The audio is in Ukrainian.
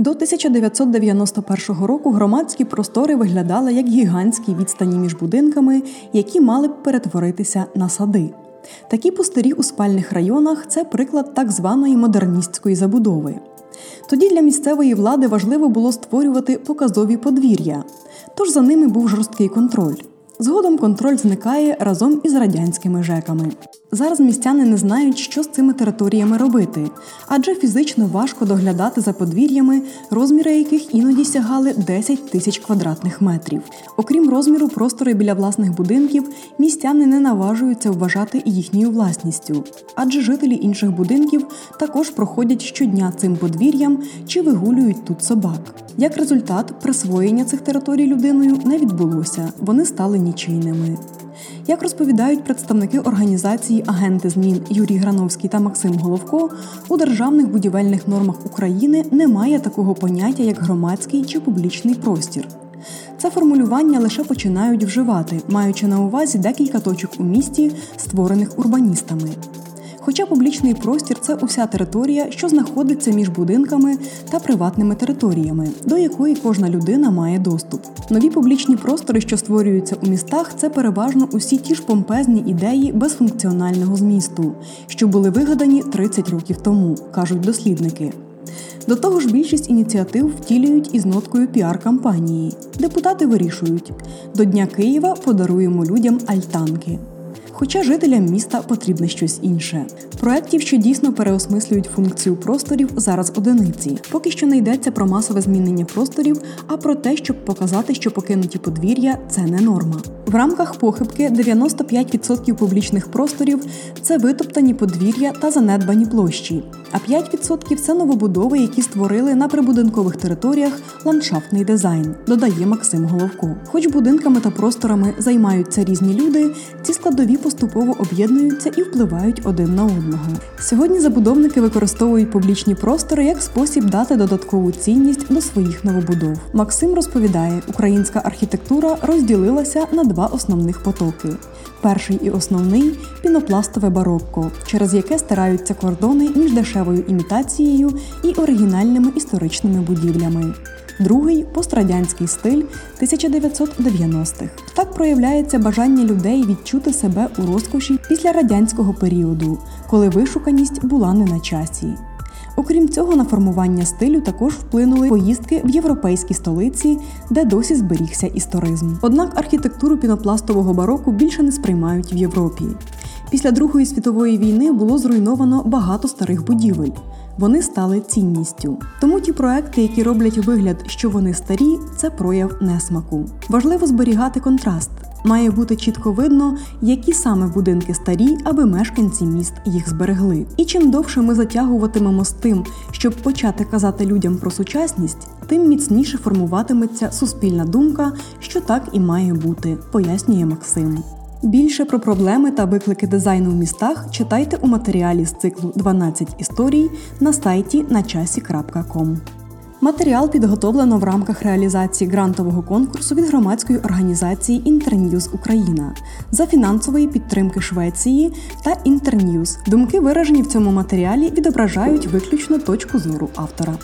До 1991 року громадські простори виглядали як гігантські відстані між будинками, які мали б перетворитися на сади. Такі пустирі у спальних районах це приклад так званої модерністської забудови. Тоді для місцевої влади важливо було створювати показові подвір'я, тож за ними був жорсткий контроль. Згодом контроль зникає разом із радянськими жеками. Зараз містяни не знають, що з цими територіями робити, адже фізично важко доглядати за подвір'ями, розміри яких іноді сягали 10 тисяч квадратних метрів. Окрім розміру, простори біля власних будинків містяни не наважуються вважати їхньою власністю, адже жителі інших будинків також проходять щодня цим подвір'ям чи вигулюють тут собак. Як результат, присвоєння цих територій людиною не відбулося, вони стали нічийними. Як розповідають представники організації Агенти змін Юрій Грановський та Максим Головко, у державних будівельних нормах України немає такого поняття, як громадський чи публічний простір. Це формулювання лише починають вживати, маючи на увазі декілька точок у місті, створених урбаністами. Хоча публічний простір це уся територія, що знаходиться між будинками та приватними територіями, до якої кожна людина має доступ. Нові публічні простори, що створюються у містах, це переважно усі ті ж помпезні ідеї безфункціонального змісту, що були вигадані 30 років тому, кажуть дослідники. До того ж, більшість ініціатив втілюють із ноткою піар-кампанії. Депутати вирішують: до Дня Києва подаруємо людям альтанки. Хоча жителям міста потрібне щось інше. Проєктів, що дійсно переосмислюють функцію просторів, зараз одиниці. Поки що не йдеться про масове змінення просторів, а про те, щоб показати, що покинуті подвір'я це не норма. В рамках похибки 95% публічних просторів це витоптані подвір'я та занедбані площі, а 5% це новобудови, які створили на прибудинкових територіях ландшафтний дизайн, додає Максим Головко. Хоч будинками та просторами займаються різні люди, ці складові поступово об'єднуються і впливають один на одного. Сьогодні забудовники використовують публічні простори як спосіб дати додаткову цінність до своїх новобудов. Максим розповідає, українська архітектура розділилася на два основних потоки. Перший і основний пінопластове барокко, через яке стираються кордони між дешевою імітацією і оригінальними історичними будівлями. Другий пострадянський стиль 1990-х. Так проявляється бажання людей відчути себе у розкоші після радянського періоду, коли вишуканість була не на часі. Окрім цього, на формування стилю також вплинули поїздки в європейські столиці, де досі зберігся історизм. Однак архітектуру пінопластового бароку більше не сприймають в Європі. Після Другої світової війни було зруйновано багато старих будівель. Вони стали цінністю. Тому ті проекти, які роблять вигляд, що вони старі, це прояв несмаку. Важливо зберігати контраст. Має бути чітко видно, які саме будинки старі, аби мешканці міст їх зберегли. І чим довше ми затягуватимемо з тим, щоб почати казати людям про сучасність, тим міцніше формуватиметься суспільна думка, що так і має бути, пояснює Максим. Більше про проблеми та виклики дизайну в містах читайте у матеріалі з циклу «12 історій на сайті начасі.ком. Матеріал підготовлено в рамках реалізації грантового конкурсу від громадської організації Інтерньюз Україна за фінансової підтримки Швеції та Інтерньюз. Думки, виражені в цьому матеріалі, відображають виключно точку зору автора.